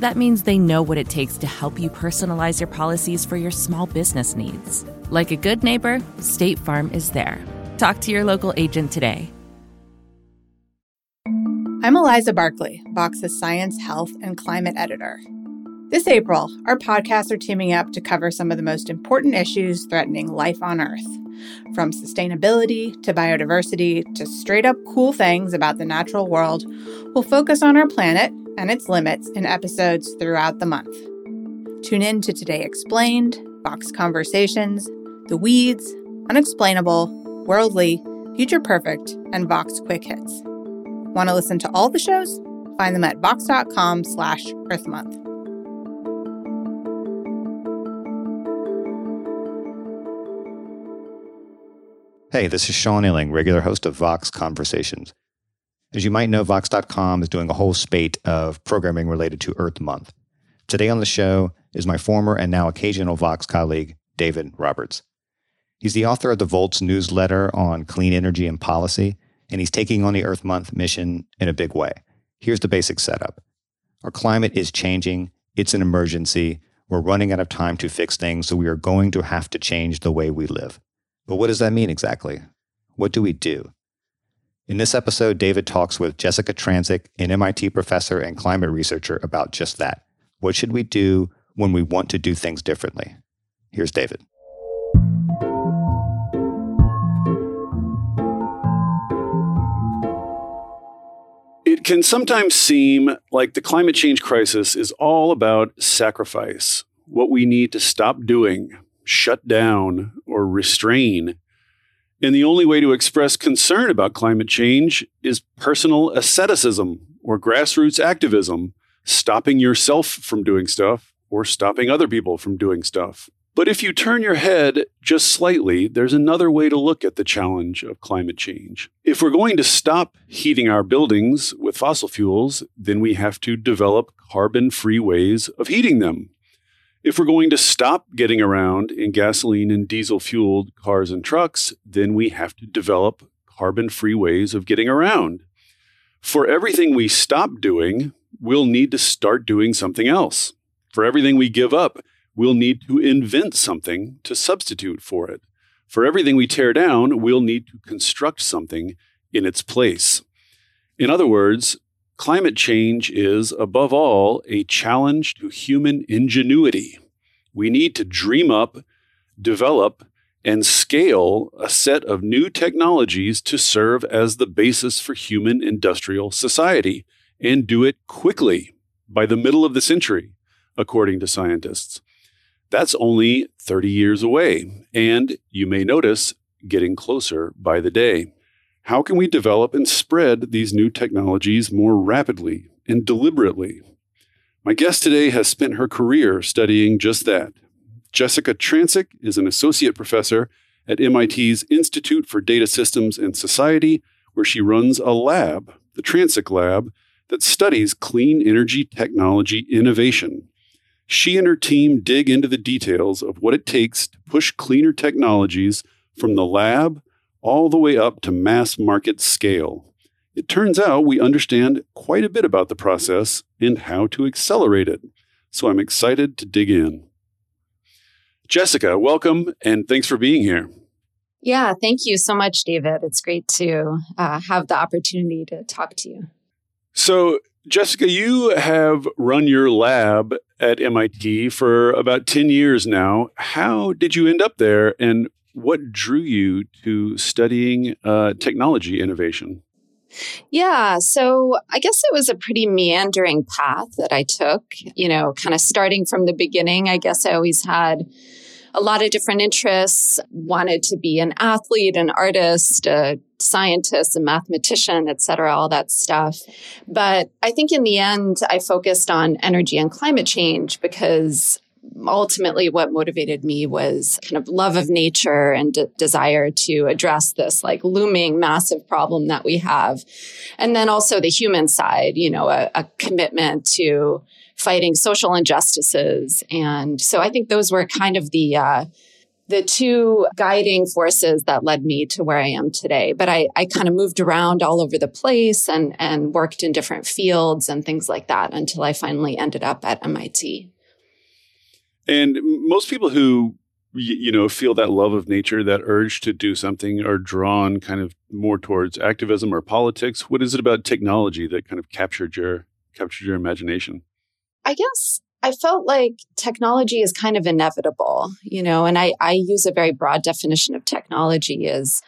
That means they know what it takes to help you personalize your policies for your small business needs. Like a good neighbor, State Farm is there. Talk to your local agent today. I'm Eliza Barclay, Vox's science, health, and climate editor. This April, our podcasts are teaming up to cover some of the most important issues threatening life on Earth. From sustainability to biodiversity to straight up cool things about the natural world, we'll focus on our planet and its limits in episodes throughout the month. Tune in to Today Explained, Vox Conversations, The Weeds, Unexplainable, Worldly, Future Perfect, and Vox Quick Hits. Want to listen to all the shows? Find them at vox.com slash earthmonth. Hey, this is Sean Illing, regular host of Vox Conversations. As you might know, Vox.com is doing a whole spate of programming related to Earth Month. Today on the show is my former and now occasional Vox colleague, David Roberts. He's the author of the Volts newsletter on clean energy and policy, and he's taking on the Earth Month mission in a big way. Here's the basic setup Our climate is changing, it's an emergency. We're running out of time to fix things, so we are going to have to change the way we live. But what does that mean exactly? What do we do? In this episode, David talks with Jessica Trancik, an MIT professor and climate researcher, about just that. What should we do when we want to do things differently? Here's David. It can sometimes seem like the climate change crisis is all about sacrifice, what we need to stop doing, shut down, or restrain. And the only way to express concern about climate change is personal asceticism or grassroots activism, stopping yourself from doing stuff or stopping other people from doing stuff. But if you turn your head just slightly, there's another way to look at the challenge of climate change. If we're going to stop heating our buildings with fossil fuels, then we have to develop carbon free ways of heating them. If we're going to stop getting around in gasoline and diesel fueled cars and trucks, then we have to develop carbon free ways of getting around. For everything we stop doing, we'll need to start doing something else. For everything we give up, we'll need to invent something to substitute for it. For everything we tear down, we'll need to construct something in its place. In other words, climate change is, above all, a challenge to human ingenuity. We need to dream up, develop, and scale a set of new technologies to serve as the basis for human industrial society and do it quickly by the middle of the century, according to scientists. That's only 30 years away, and you may notice getting closer by the day. How can we develop and spread these new technologies more rapidly and deliberately? My guest today has spent her career studying just that. Jessica Trancik is an associate professor at MIT's Institute for Data Systems and Society, where she runs a lab, the Trancik Lab, that studies clean energy technology innovation. She and her team dig into the details of what it takes to push cleaner technologies from the lab all the way up to mass market scale. It turns out we understand quite a bit about the process and how to accelerate it. So I'm excited to dig in. Jessica, welcome and thanks for being here. Yeah, thank you so much, David. It's great to uh, have the opportunity to talk to you. So, Jessica, you have run your lab at MIT for about 10 years now. How did you end up there and what drew you to studying uh, technology innovation? Yeah, so I guess it was a pretty meandering path that I took, you know, kind of starting from the beginning. I guess I always had a lot of different interests, wanted to be an athlete, an artist, a scientist, a mathematician, et cetera, all that stuff. But I think in the end, I focused on energy and climate change because ultimately what motivated me was kind of love of nature and de- desire to address this like looming massive problem that we have and then also the human side you know a, a commitment to fighting social injustices. And so I think those were kind of the, uh, the two guiding forces that led me to where I am today. But I, I kind of moved around all over the place and, and worked in different fields and things like that until I finally ended up at MIT. And most people who you know feel that love of nature that urge to do something are drawn kind of more towards activism or politics. What is it about technology that kind of captured your captured your imagination? I guess I felt like technology is kind of inevitable, you know, and I, I use a very broad definition of technology as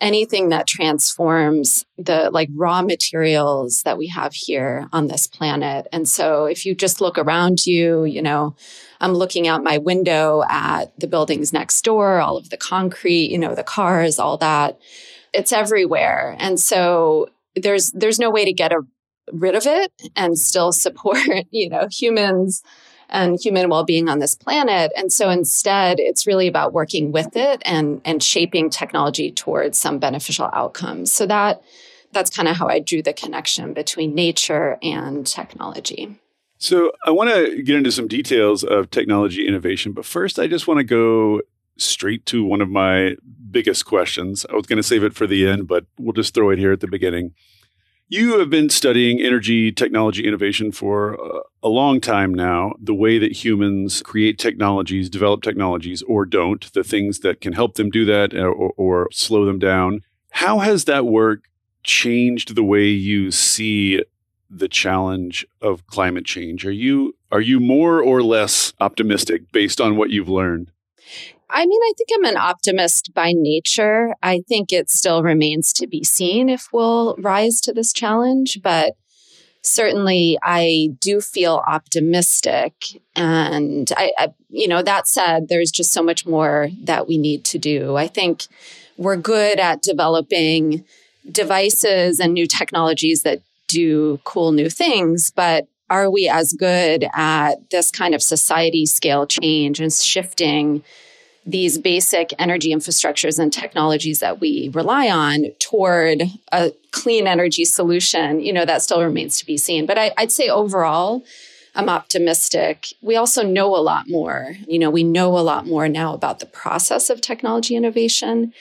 anything that transforms the like raw materials that we have here on this planet. And so if you just look around you, you know, I'm looking out my window at the buildings next door, all of the concrete, you know, the cars, all that. It's everywhere. And so there's there's no way to get a, rid of it and still support, you know, humans and human well-being on this planet. And so instead, it's really about working with it and and shaping technology towards some beneficial outcomes. So that that's kind of how I drew the connection between nature and technology. So I want to get into some details of technology innovation, but first I just want to go straight to one of my biggest questions. I was going to save it for the end, but we'll just throw it here at the beginning. You have been studying energy technology innovation for uh, a long time now, the way that humans create technologies, develop technologies, or don't, the things that can help them do that uh, or, or slow them down. How has that work changed the way you see the challenge of climate change? Are you are you more or less optimistic based on what you've learned? I mean, I think I'm an optimist by nature. I think it still remains to be seen if we'll rise to this challenge, but certainly I do feel optimistic. And I, I, you know, that said, there's just so much more that we need to do. I think we're good at developing devices and new technologies that do cool new things, but are we as good at this kind of society scale change and shifting these basic energy infrastructures and technologies that we rely on toward a clean energy solution, you know, that still remains to be seen. But I, I'd say overall, I'm optimistic. We also know a lot more. You know, we know a lot more now about the process of technology innovation.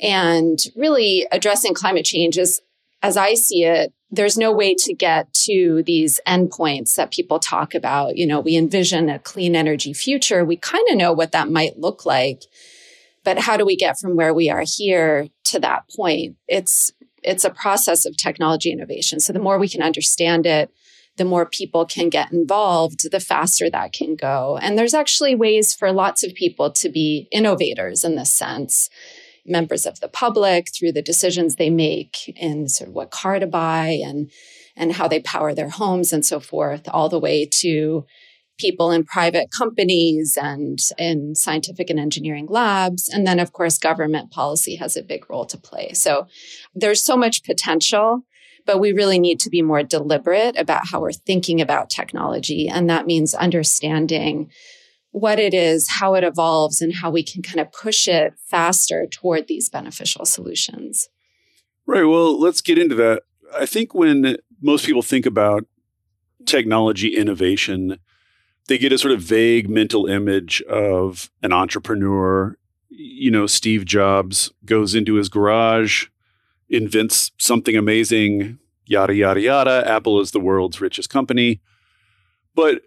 And really addressing climate change is, as I see it, there's no way to get to these endpoints that people talk about. You know, we envision a clean energy future. We kind of know what that might look like. But how do we get from where we are here to that point? It's it's a process of technology innovation. So the more we can understand it, the more people can get involved, the faster that can go. And there's actually ways for lots of people to be innovators in this sense members of the public through the decisions they make in sort of what car to buy and and how they power their homes and so forth, all the way to people in private companies and in scientific and engineering labs. And then, of course, government policy has a big role to play. So there's so much potential, but we really need to be more deliberate about how we're thinking about technology. And that means understanding what it is, how it evolves, and how we can kind of push it faster toward these beneficial solutions. Right. Well, let's get into that. I think when most people think about technology innovation, they get a sort of vague mental image of an entrepreneur. You know, Steve Jobs goes into his garage, invents something amazing, yada, yada, yada. Apple is the world's richest company. But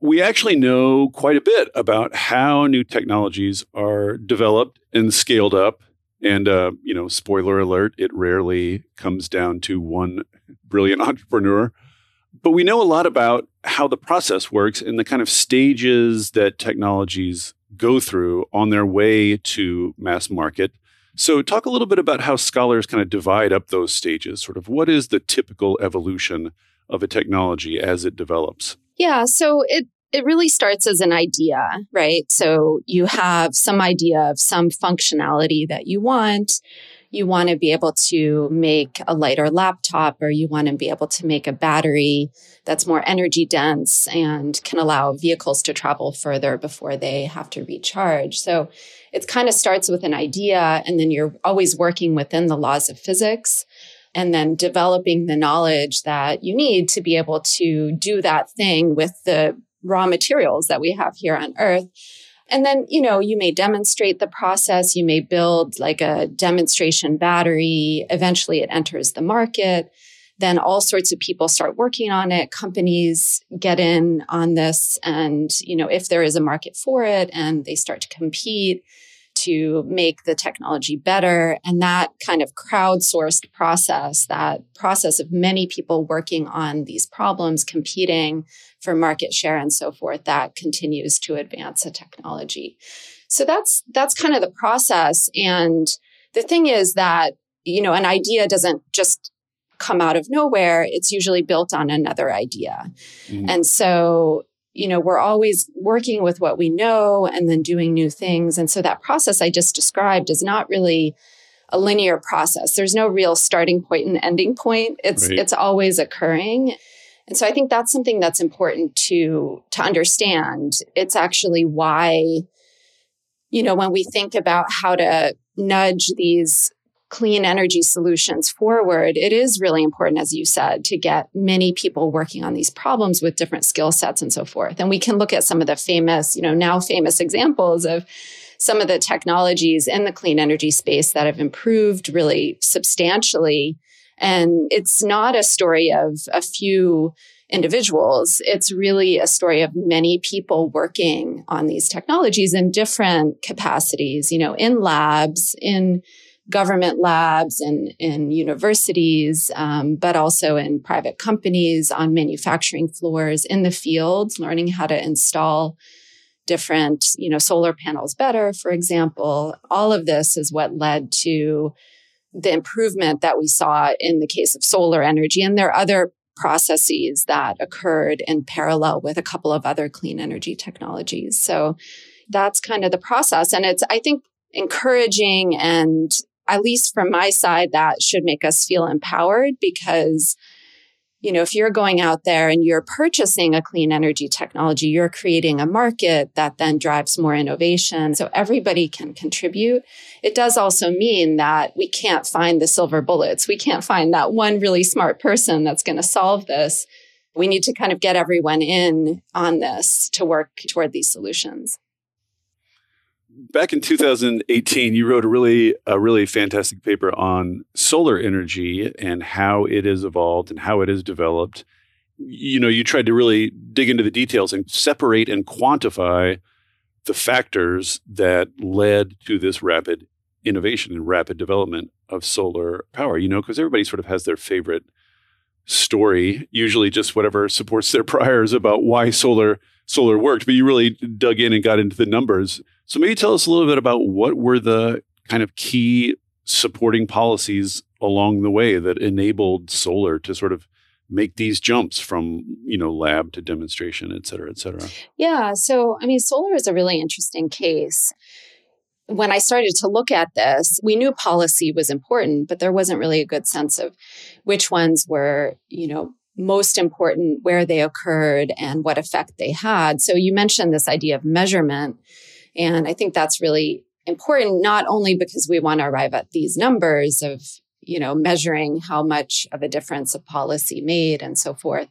we actually know quite a bit about how new technologies are developed and scaled up. And, uh, you know, spoiler alert, it rarely comes down to one brilliant entrepreneur. But we know a lot about how the process works and the kind of stages that technologies go through on their way to mass market. So, talk a little bit about how scholars kind of divide up those stages. Sort of what is the typical evolution of a technology as it develops? Yeah, so it it really starts as an idea, right? So you have some idea of some functionality that you want you want to be able to make a lighter laptop or you want to be able to make a battery that's more energy dense and can allow vehicles to travel further before they have to recharge. So it kind of starts with an idea and then you're always working within the laws of physics and then developing the knowledge that you need to be able to do that thing with the raw materials that we have here on earth and then, you know, you may demonstrate the process. You may build like a demonstration battery. Eventually it enters the market. Then all sorts of people start working on it. Companies get in on this. And, you know, if there is a market for it and they start to compete, to make the technology better. And that kind of crowdsourced process, that process of many people working on these problems, competing for market share and so forth, that continues to advance the technology. So that's, that's kind of the process. And the thing is that, you know, an idea doesn't just come out of nowhere. It's usually built on another idea. Mm-hmm. And so you know, we're always working with what we know and then doing new things. And so that process I just described is not really a linear process. There's no real starting point and ending point. It's right. it's always occurring. And so I think that's something that's important to to understand. It's actually why you know, when we think about how to nudge these clean energy solutions forward, it is really important, as you said, to get many people working on these problems with different skill sets and so forth. And we can look at some of the famous, you know, now famous examples of some of the technologies in the clean energy space that have improved really substantially. And it's not a story of a few individuals. It's really a story of many people working on these technologies in different capacities, you know, in labs, in government labs and in universities, um, but also in private companies, on manufacturing floors, in the fields, learning how to install different, you know, solar panels better, for example. All of this is what led to the improvement that we saw in the case of solar energy. And there are other processes that occurred in parallel with a couple of other clean energy technologies. So that's kind of the process. And it's, I think, encouraging and at least from my side, that should make us feel empowered because, you know, if you're going out there and you're purchasing a clean energy technology, you're creating a market that then drives more innovation. So everybody can contribute. It does also mean that we can't find the silver bullets. We can't find that one really smart person that's going to solve this. We need to kind of get everyone in on this to work toward these solutions back in 2018, you wrote a really a really fantastic paper on solar energy and how it has evolved and how it has developed. You know, you tried to really dig into the details and separate and quantify the factors that led to this rapid innovation and rapid development of solar power. You know, because everybody sort of has their favorite story, usually just whatever supports their priors about why solar solar worked, but you really dug in and got into the numbers. So maybe tell us a little bit about what were the kind of key supporting policies along the way that enabled solar to sort of make these jumps from you know lab to demonstration et cetera et cetera yeah so i mean solar is a really interesting case when i started to look at this we knew policy was important but there wasn't really a good sense of which ones were you know most important where they occurred and what effect they had so you mentioned this idea of measurement and I think that's really important, not only because we want to arrive at these numbers of, you know, measuring how much of a difference a policy made and so forth,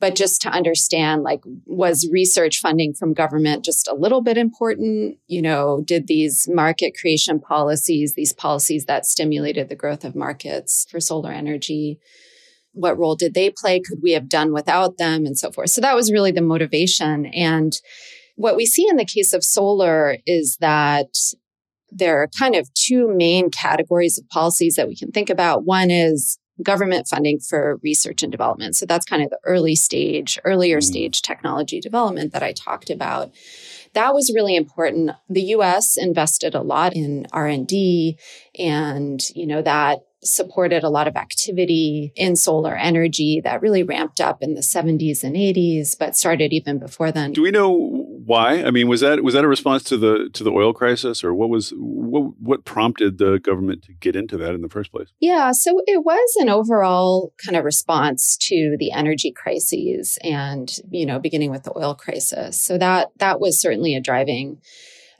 but just to understand like, was research funding from government just a little bit important? You know, did these market creation policies, these policies that stimulated the growth of markets for solar energy, what role did they play? Could we have done without them and so forth? So that was really the motivation. And what we see in the case of solar is that there are kind of two main categories of policies that we can think about. One is government funding for research and development. So that's kind of the early stage, earlier mm. stage technology development that I talked about. that was really important. The US invested a lot in R&D and, you know, that supported a lot of activity in solar energy that really ramped up in the 70s and 80s, but started even before then. Do we know why? I mean, was that was that a response to the to the oil crisis, or what was what what prompted the government to get into that in the first place? Yeah, so it was an overall kind of response to the energy crises, and you know, beginning with the oil crisis. So that that was certainly a driving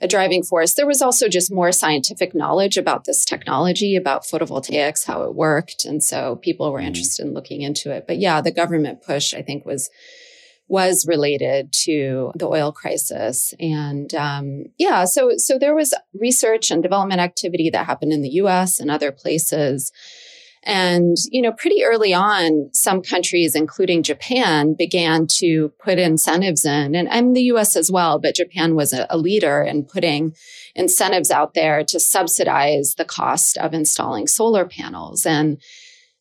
a driving force. There was also just more scientific knowledge about this technology, about photovoltaics, how it worked. And so people were mm-hmm. interested in looking into it. But yeah, the government push, I think, was was related to the oil crisis and um, yeah so so there was research and development activity that happened in the us and other places and, you know, pretty early on, some countries, including Japan, began to put incentives in, and, and the US as well, but Japan was a, a leader in putting incentives out there to subsidize the cost of installing solar panels. And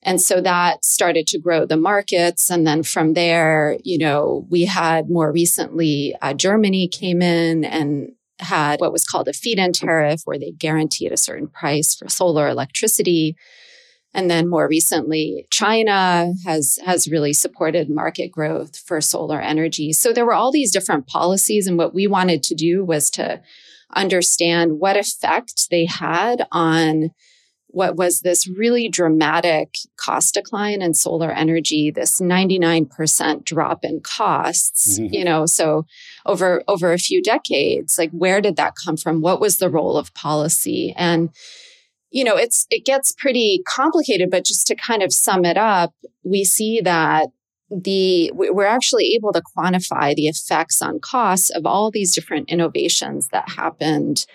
and so that started to grow the markets. And then from there, you know, we had more recently, uh, Germany came in and had what was called a feed in tariff, where they guaranteed a certain price for solar electricity. And then more recently, China has, has really supported market growth for solar energy. So there were all these different policies. And what we wanted to do was to understand what effect they had on what was this really dramatic cost decline in solar energy, this 99% drop in costs, mm-hmm. you know, so over, over a few decades, like where did that come from? What was the role of policy? And you know, it's it gets pretty complicated, but just to kind of sum it up, we see that the we're actually able to quantify the effects on costs of all these different innovations that happened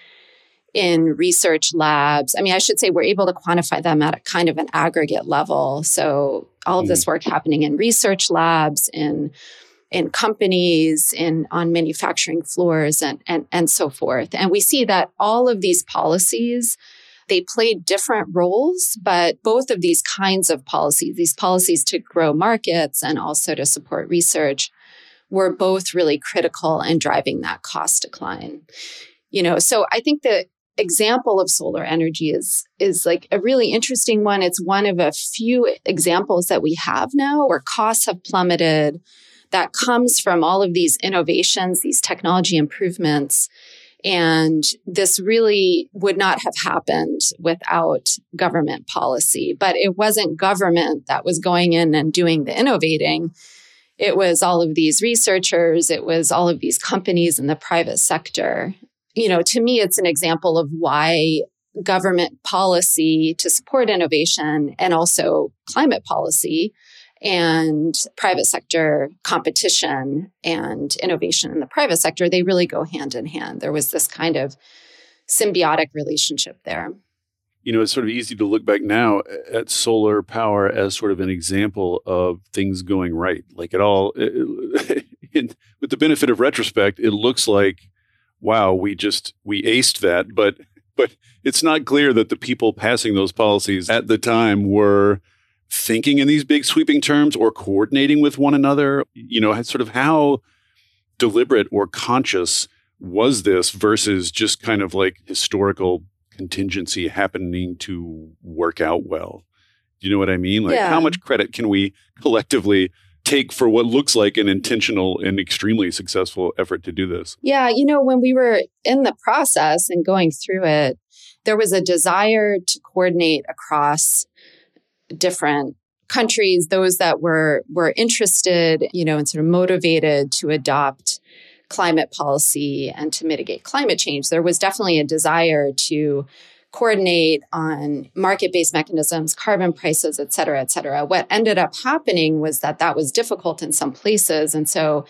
in research labs. I mean, I should say we're able to quantify them at a kind of an aggregate level. So all of this mm-hmm. work happening in research labs, in in companies, in on manufacturing floors, and and and so forth. And we see that all of these policies they played different roles, but both of these kinds of policies, these policies to grow markets and also to support research, were both really critical in driving that cost decline. You know, so I think the example of solar energy is is like a really interesting one. It's one of a few examples that we have now where costs have plummeted that comes from all of these innovations, these technology improvements and this really would not have happened without government policy. But it wasn't government that was going in and doing the innovating. It was all of these researchers, it was all of these companies in the private sector. You know, to me, it's an example of why government policy to support innovation and also climate policy and private sector competition and innovation in the private sector, they really go hand in hand. There was this kind of symbiotic relationship there. You know, it's sort of easy to look back now at solar power as sort of an example of things going right. Like it all, it, it, with the benefit of retrospect, it looks like, wow, we just we aced that. But but it's not clear that the people passing those policies at the time were thinking in these big sweeping terms or coordinating with one another? You know, sort of how deliberate or conscious was this versus just kind of like historical contingency happening to work out well? Do you know what I mean? Like, yeah. how much credit can we collectively take for what looks like an intentional and extremely successful effort to do this? Yeah, you know, when we were in the process and going through it, there was a desire to coordinate across different countries, those that were were interested, you know, and sort of motivated to adopt climate policy and to mitigate climate change. There was definitely a desire to coordinate on market-based mechanisms, carbon prices, et cetera, et cetera. What ended up happening was that that was difficult in some places. And so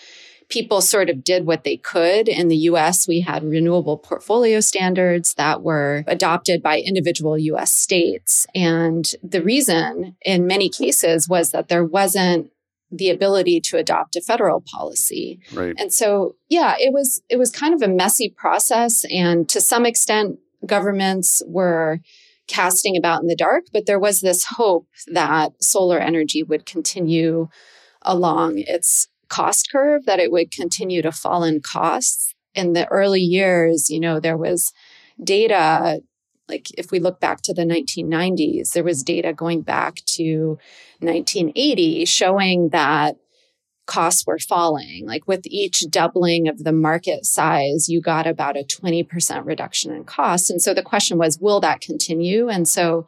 people sort of did what they could. In the US, we had renewable portfolio standards that were adopted by individual US states. And the reason in many cases was that there wasn't the ability to adopt a federal policy. Right. And so, yeah, it was it was kind of a messy process and to some extent governments were casting about in the dark, but there was this hope that solar energy would continue along its cost curve, that it would continue to fall in costs. in the early years, you know, there was data like if we look back to the 1990s, there was data going back to 1980 showing that costs were falling. Like with each doubling of the market size, you got about a 20% reduction in costs And so the question was, will that continue? And so,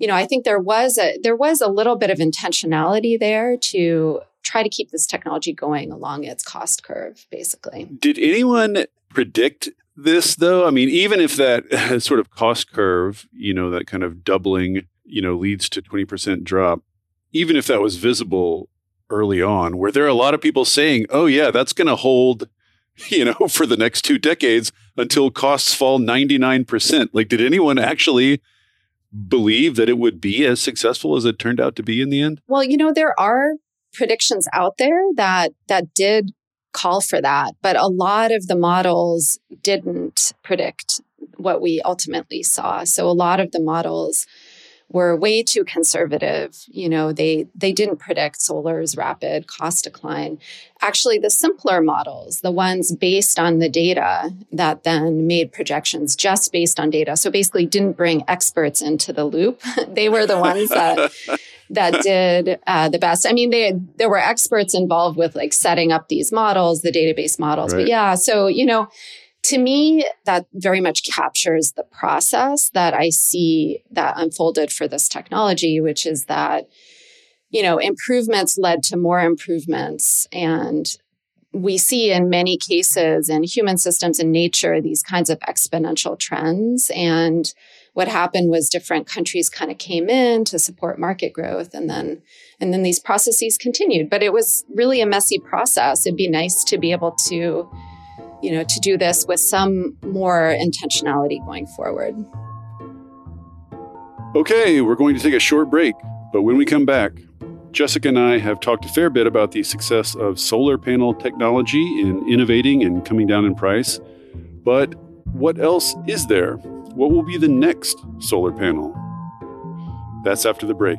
you know, I think there was a there was a little bit of intentionality there to try to keep this technology going along its cost curve, basically. Did anyone predict this though? I mean, even if that sort of cost curve, you know, that kind of doubling, you know, leads to 20% drop, even if that was visible early on, were there a lot of people saying, oh, yeah, that's going to hold, you know, for the next two decades until costs fall 99%? Like, did anyone actually believe that it would be as successful as it turned out to be in the end? Well, you know, there are predictions out there that that did call for that. But a lot of the models didn't predict what we ultimately saw. So a lot of the models were way too conservative. You know, they they didn't predict solar's rapid cost decline. Actually, the simpler models, the ones based on the data that then made projections just based on data. So basically didn't bring experts into the loop. they were the ones that that did uh, the best. I mean, they there were experts involved with like setting up these models, the database models. Right. But yeah, so you know, to me, that very much captures the process that I see that unfolded for this technology, which is that you know improvements led to more improvements. And we see in many cases in human systems and nature these kinds of exponential trends. And what happened was different countries kind of came in to support market growth and then and then these processes continued. But it was really a messy process. It'd be nice to be able to you know to do this with some more intentionality going forward okay we're going to take a short break but when we come back Jessica and I have talked a fair bit about the success of solar panel technology in innovating and coming down in price. But what else is there? What will be the next solar panel? That's after the break.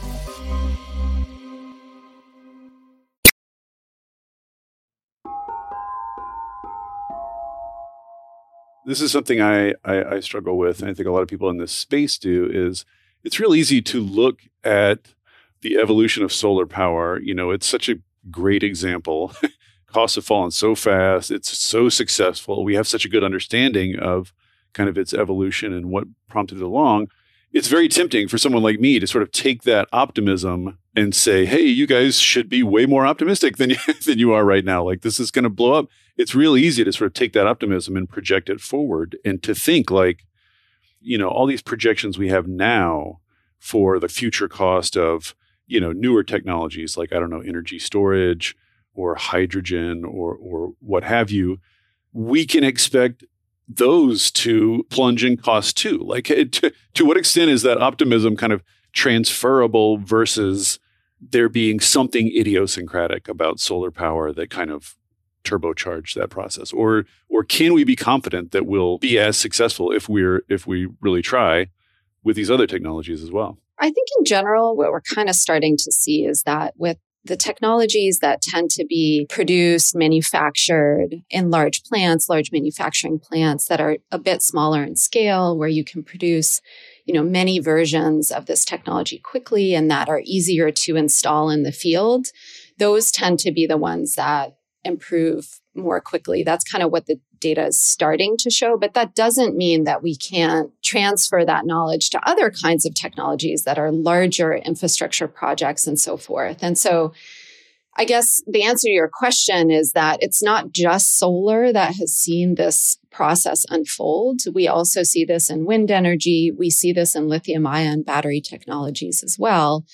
this is something I, I, I struggle with, and I think a lot of people in this space do. Is it's real easy to look at the evolution of solar power. You know, it's such a great example. Costs have fallen so fast. It's so successful. We have such a good understanding of kind of its evolution and what prompted it along. It's very tempting for someone like me to sort of take that optimism and say, "Hey, you guys should be way more optimistic than you, than you are right now. Like this is going to blow up." It's real easy to sort of take that optimism and project it forward and to think like, you know, all these projections we have now for the future cost of, you know, newer technologies like I don't know, energy storage or hydrogen or or what have you, we can expect those to plunge in cost too. Like to, to what extent is that optimism kind of transferable versus there being something idiosyncratic about solar power that kind of turbocharge that process or or can we be confident that we'll be as successful if we're if we really try with these other technologies as well i think in general what we're kind of starting to see is that with the technologies that tend to be produced manufactured in large plants large manufacturing plants that are a bit smaller in scale where you can produce you know many versions of this technology quickly and that are easier to install in the field those tend to be the ones that improve more quickly that's kind of what the data is starting to show but that doesn't mean that we can't transfer that knowledge to other kinds of technologies that are larger infrastructure projects and so forth and so I guess the answer to your question is that it's not just solar that has seen this process unfold. We also see this in wind energy. We see this in lithium ion battery technologies as well.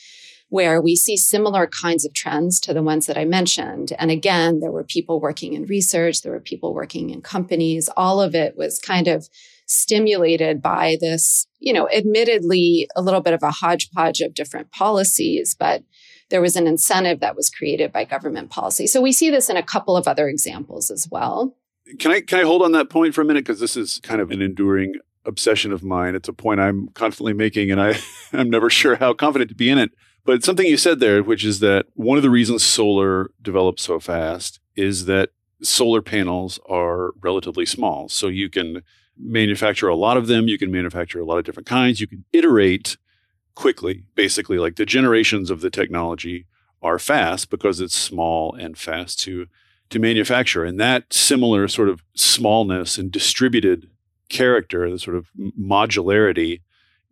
Where we see similar kinds of trends to the ones that I mentioned. And again, there were people working in research, there were people working in companies. All of it was kind of stimulated by this, you know, admittedly a little bit of a hodgepodge of different policies, but there was an incentive that was created by government policy. So we see this in a couple of other examples as well. Can I can I hold on that point for a minute because this is kind of an enduring obsession of mine. It's a point I'm constantly making, and I I'm never sure how confident to be in it. But something you said there, which is that one of the reasons solar develops so fast is that solar panels are relatively small. So you can manufacture a lot of them. You can manufacture a lot of different kinds. You can iterate quickly, basically, like the generations of the technology are fast because it's small and fast to to manufacture. And that similar sort of smallness and distributed character, the sort of modularity,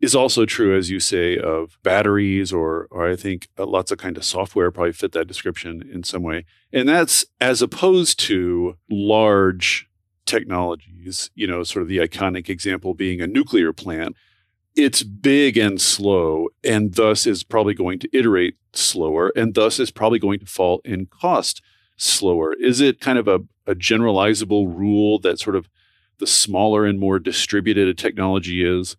is also true, as you say, of batteries, or or I think uh, lots of kind of software probably fit that description in some way. And that's as opposed to large technologies. You know, sort of the iconic example being a nuclear plant. It's big and slow, and thus is probably going to iterate slower, and thus is probably going to fall in cost slower. Is it kind of a, a generalizable rule that sort of the smaller and more distributed a technology is,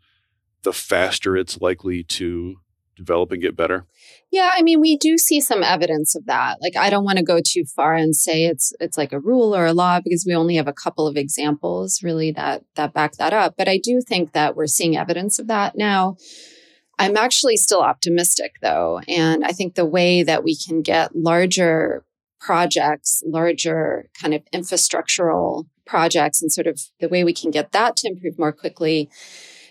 the faster it's likely to develop and get better? Yeah, I mean, we do see some evidence of that. Like I don't want to go too far and say it's it's like a rule or a law because we only have a couple of examples really that that back that up, but I do think that we're seeing evidence of that now. I'm actually still optimistic though, and I think the way that we can get larger projects, larger kind of infrastructural projects and sort of the way we can get that to improve more quickly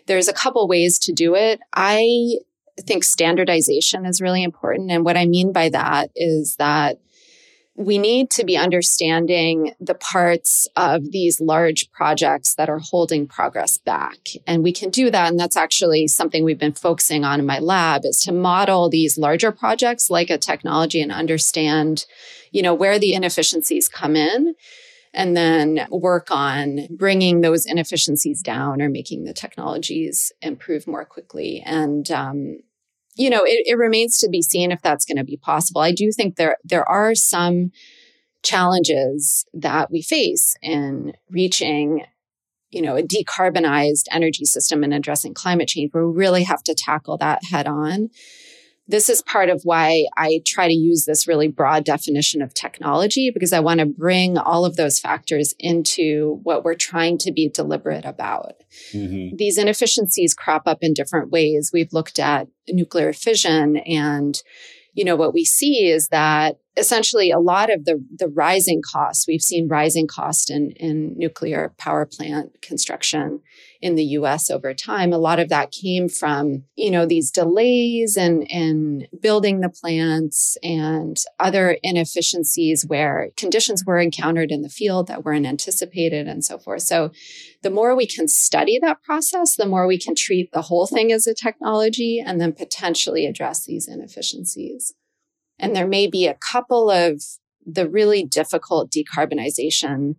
there's a couple ways to do it. I think standardization is really important. And what I mean by that is that we need to be understanding the parts of these large projects that are holding progress back. And we can do that. And that's actually something we've been focusing on in my lab is to model these larger projects like a technology and understand, you know, where the inefficiencies come in and then work on bringing those inefficiencies down or making the technologies improve more quickly. And, um, you know, it, it remains to be seen if that's going to be possible. I do think there there are some challenges that we face in reaching you know a decarbonized energy system and addressing climate change we really have to tackle that head on this is part of why I try to use this really broad definition of technology because I want to bring all of those factors into what we're trying to be deliberate about. Mm-hmm. These inefficiencies crop up in different ways. We've looked at nuclear fission and you know what we see is that essentially a lot of the the rising costs we've seen rising cost in in nuclear power plant construction in the US over time. A lot of that came from you know these delays and in building the plants and other inefficiencies where conditions were encountered in the field that weren't anticipated and so forth. So the more we can study that process the more we can treat the whole thing as a technology and then potentially address these inefficiencies and there may be a couple of the really difficult decarbonization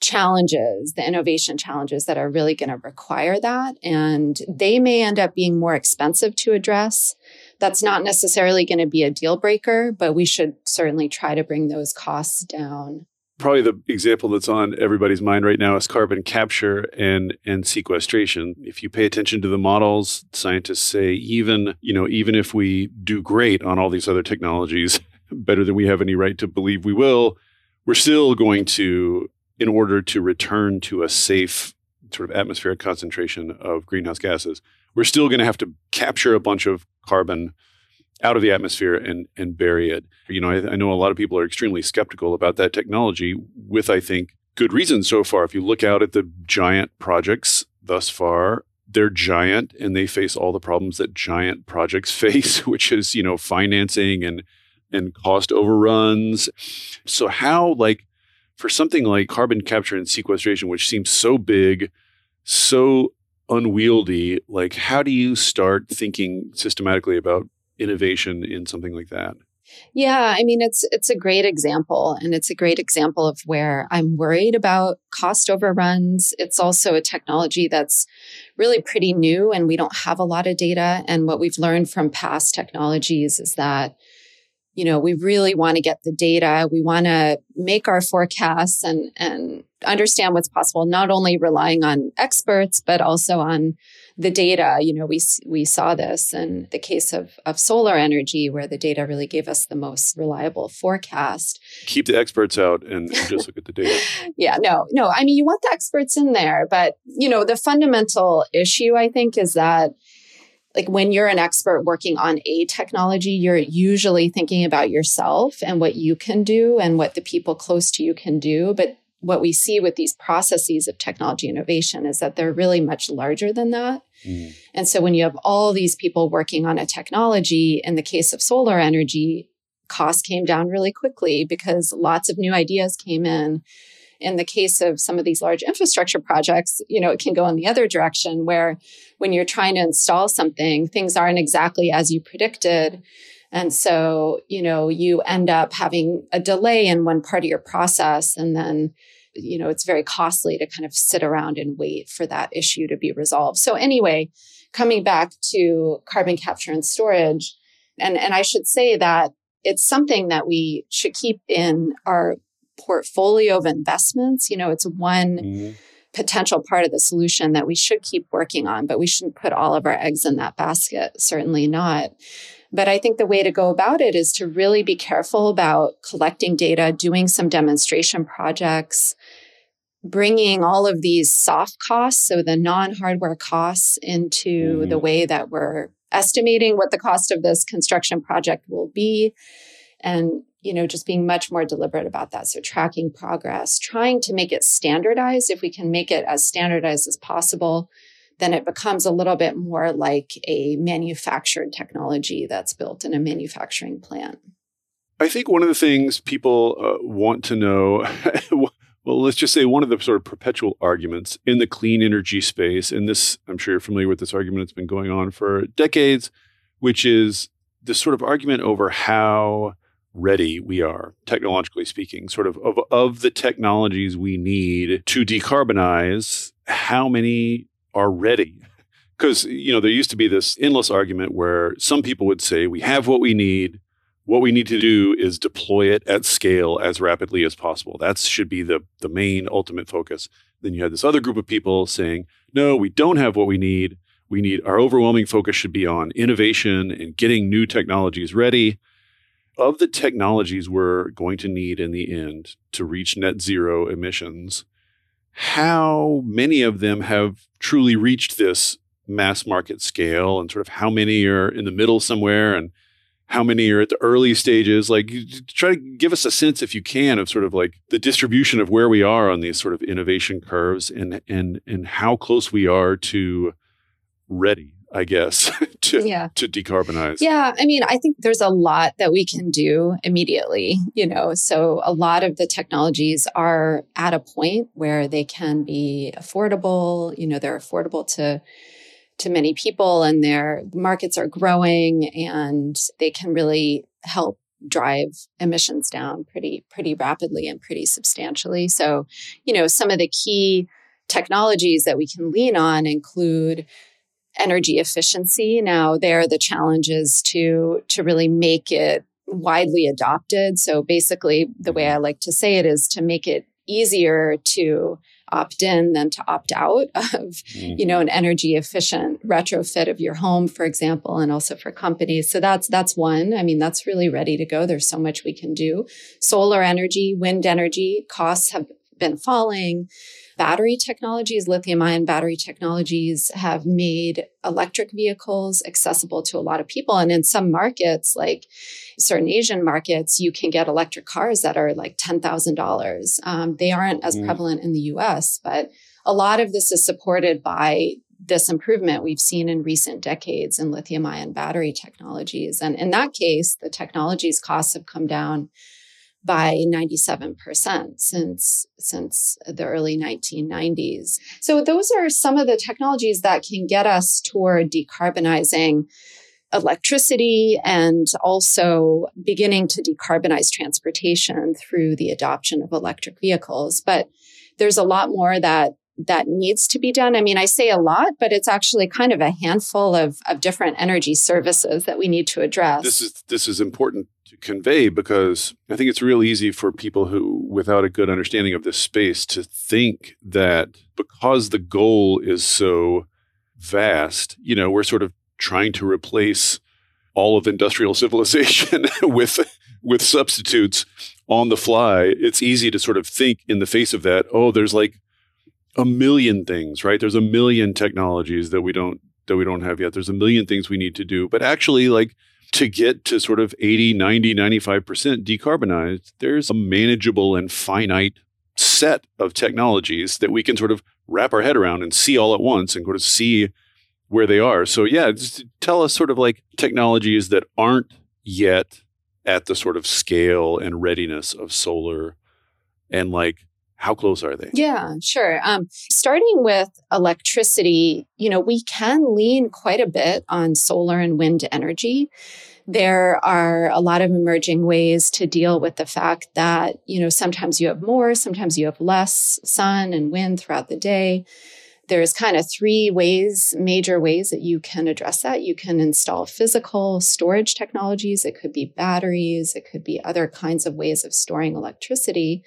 challenges, the innovation challenges that are really going to require that. And they may end up being more expensive to address. That's not necessarily going to be a deal breaker, but we should certainly try to bring those costs down probably the example that's on everybody's mind right now is carbon capture and and sequestration. If you pay attention to the models, scientists say even, you know, even if we do great on all these other technologies, better than we have any right to believe we will, we're still going to in order to return to a safe sort of atmospheric concentration of greenhouse gases, we're still going to have to capture a bunch of carbon out of the atmosphere and and bury it. You know, I, I, know a lot of people are extremely skeptical about that technology, with I think good reason so far. If you look out at the giant projects thus far, they're giant and they face all the problems that giant projects face, which is you know financing and and cost overruns. So how like for something like carbon capture and sequestration, which seems so big, so unwieldy, like how do you start thinking systematically about innovation in something like that? Yeah, I mean it's it's a great example and it's a great example of where I'm worried about cost overruns. It's also a technology that's really pretty new and we don't have a lot of data and what we've learned from past technologies is that you know, we really want to get the data. We want to make our forecasts and, and understand what's possible, not only relying on experts, but also on the data. You know, we, we saw this in the case of, of solar energy, where the data really gave us the most reliable forecast. Keep the experts out and just look at the data. yeah, no, no. I mean, you want the experts in there, but, you know, the fundamental issue, I think, is that like when you're an expert working on a technology, you're usually thinking about yourself and what you can do and what the people close to you can do. But what we see with these processes of technology innovation is that they're really much larger than that. Mm. And so when you have all these people working on a technology, in the case of solar energy, costs came down really quickly because lots of new ideas came in in the case of some of these large infrastructure projects, you know, it can go in the other direction where when you're trying to install something, things aren't exactly as you predicted. And so, you know, you end up having a delay in one part of your process. And then, you know, it's very costly to kind of sit around and wait for that issue to be resolved. So, anyway, coming back to carbon capture and storage, and, and I should say that it's something that we should keep in our portfolio of investments. You know, it's one mm-hmm. potential part of the solution that we should keep working on, but we shouldn't put all of our eggs in that basket. Certainly not. But I think the way to go about it is to really be careful about collecting data, doing some demonstration projects, bringing all of these soft costs, so the non hardware costs, into mm-hmm. the way that we're estimating what the cost of this construction project will be and you know, just being much more deliberate about that. So tracking progress, trying to make it standardized. If we can make it as standardized as possible, then it becomes a little bit more like a manufactured technology that's built in a manufacturing plant. I think one of the things people uh, want to know, well, let's just say one of the sort of perpetual arguments in the clean energy space, and this, I'm sure you're familiar with this argument, it's been going on for decades, which is this sort of argument over how ready we are, technologically speaking, sort of, of of the technologies we need to decarbonize, how many are ready? Because, you know, there used to be this endless argument where some people would say, we have what we need. What we need to do is deploy it at scale as rapidly as possible. That should be the, the main ultimate focus. Then you had this other group of people saying, no, we don't have what we need. We need our overwhelming focus should be on innovation and getting new technologies ready of the technologies we're going to need in the end to reach net zero emissions, how many of them have truly reached this mass market scale and sort of how many are in the middle somewhere and how many are at the early stages? Like try to give us a sense if you can of sort of like the distribution of where we are on these sort of innovation curves and and and how close we are to ready I guess, to yeah. to decarbonize. Yeah, I mean, I think there's a lot that we can do immediately, you know. So a lot of the technologies are at a point where they can be affordable, you know, they're affordable to to many people and their markets are growing and they can really help drive emissions down pretty pretty rapidly and pretty substantially. So, you know, some of the key technologies that we can lean on include energy efficiency. Now, there the challenge is to to really make it widely adopted. So basically, the way I mm-hmm. like to say it is to make it easier to opt in than to opt out of you know mm-hmm. an energy efficient retrofit of your home for example and also for companies. So that's that's one. I mean that's really ready to go. There's so much we can do. Solar energy wind energy costs have been falling battery technologies, lithium ion battery technologies have made electric vehicles accessible to a lot of people. And in some markets, like certain Asian markets, you can get electric cars that are like $10,000. Um, they aren't as mm. prevalent in the US, but a lot of this is supported by this improvement we've seen in recent decades in lithium ion battery technologies. And in that case, the technology's costs have come down by 97% since since the early 1990s. So those are some of the technologies that can get us toward decarbonizing electricity and also beginning to decarbonize transportation through the adoption of electric vehicles. But there's a lot more that that needs to be done. I mean, I say a lot, but it's actually kind of a handful of, of different energy services that we need to address. This is this is important convey because I think it's real easy for people who, without a good understanding of this space, to think that because the goal is so vast, you know, we're sort of trying to replace all of industrial civilization with with substitutes on the fly. It's easy to sort of think in the face of that, oh, there's like a million things, right? There's a million technologies that we don't that we don't have yet. There's a million things we need to do. But actually like to get to sort of 80, 90, 95% decarbonized, there's a manageable and finite set of technologies that we can sort of wrap our head around and see all at once and sort of see where they are. So yeah, just tell us sort of like technologies that aren't yet at the sort of scale and readiness of solar and like how close are they? Yeah, sure. Um, starting with electricity, you know, we can lean quite a bit on solar and wind energy. There are a lot of emerging ways to deal with the fact that, you know, sometimes you have more, sometimes you have less sun and wind throughout the day there's kind of three ways, major ways that you can address that. You can install physical storage technologies. It could be batteries. It could be other kinds of ways of storing electricity.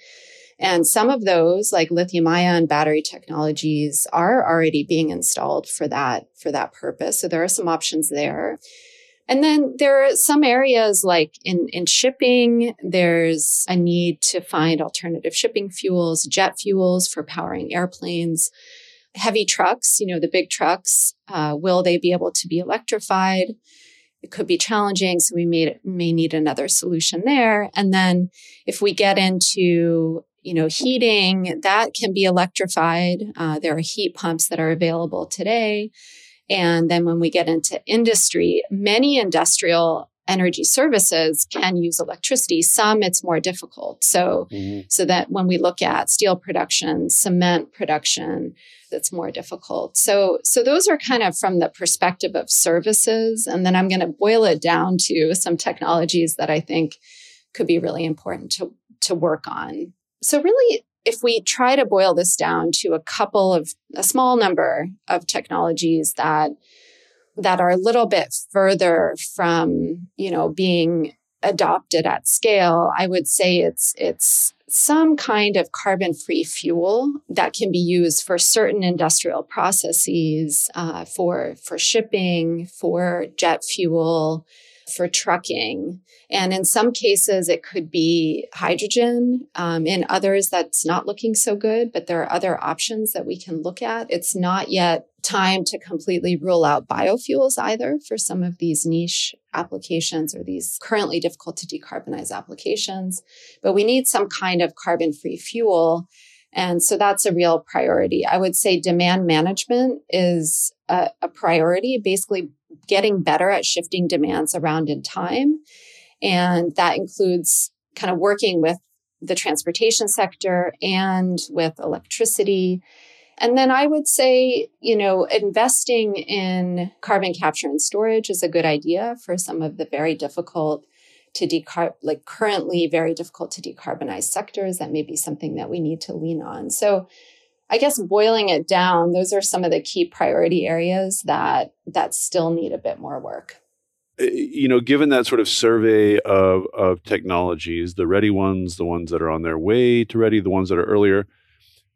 And some of those, like lithium ion battery technologies, are already being installed for that, for that purpose. So there are some options there. And then there are some areas like in, in shipping, there's a need to find alternative shipping fuels, jet fuels for powering airplanes heavy trucks, you know, the big trucks, uh, will they be able to be electrified? It could be challenging. So we may, may need another solution there. And then if we get into, you know, heating, that can be electrified. Uh, there are heat pumps that are available today. And then when we get into industry, many industrial energy services can use electricity. Some it's more difficult. So, mm-hmm. so that when we look at steel production, cement production, that's more difficult. So, so those are kind of from the perspective of services. And then I'm going to boil it down to some technologies that I think could be really important to, to work on. So really, if we try to boil this down to a couple of a small number of technologies that that are a little bit further from, you know, being adopted at scale, I would say it's it's some kind of carbon free fuel that can be used for certain industrial processes, uh, for for shipping, for jet fuel, for trucking. And in some cases, it could be hydrogen. Um, in others, that's not looking so good, but there are other options that we can look at. It's not yet time to completely rule out biofuels either for some of these niche applications or these currently difficult to decarbonize applications. But we need some kind of carbon free fuel. And so that's a real priority. I would say demand management is a, a priority, basically getting better at shifting demands around in time. And that includes kind of working with the transportation sector and with electricity. And then I would say, you know, investing in carbon capture and storage is a good idea for some of the very difficult to decarb, like currently very difficult to decarbonize sectors. That may be something that we need to lean on. So I guess boiling it down, those are some of the key priority areas that that still need a bit more work. Uh, you know, given that sort of survey of of technologies, the ready ones, the ones that are on their way to ready, the ones that are earlier,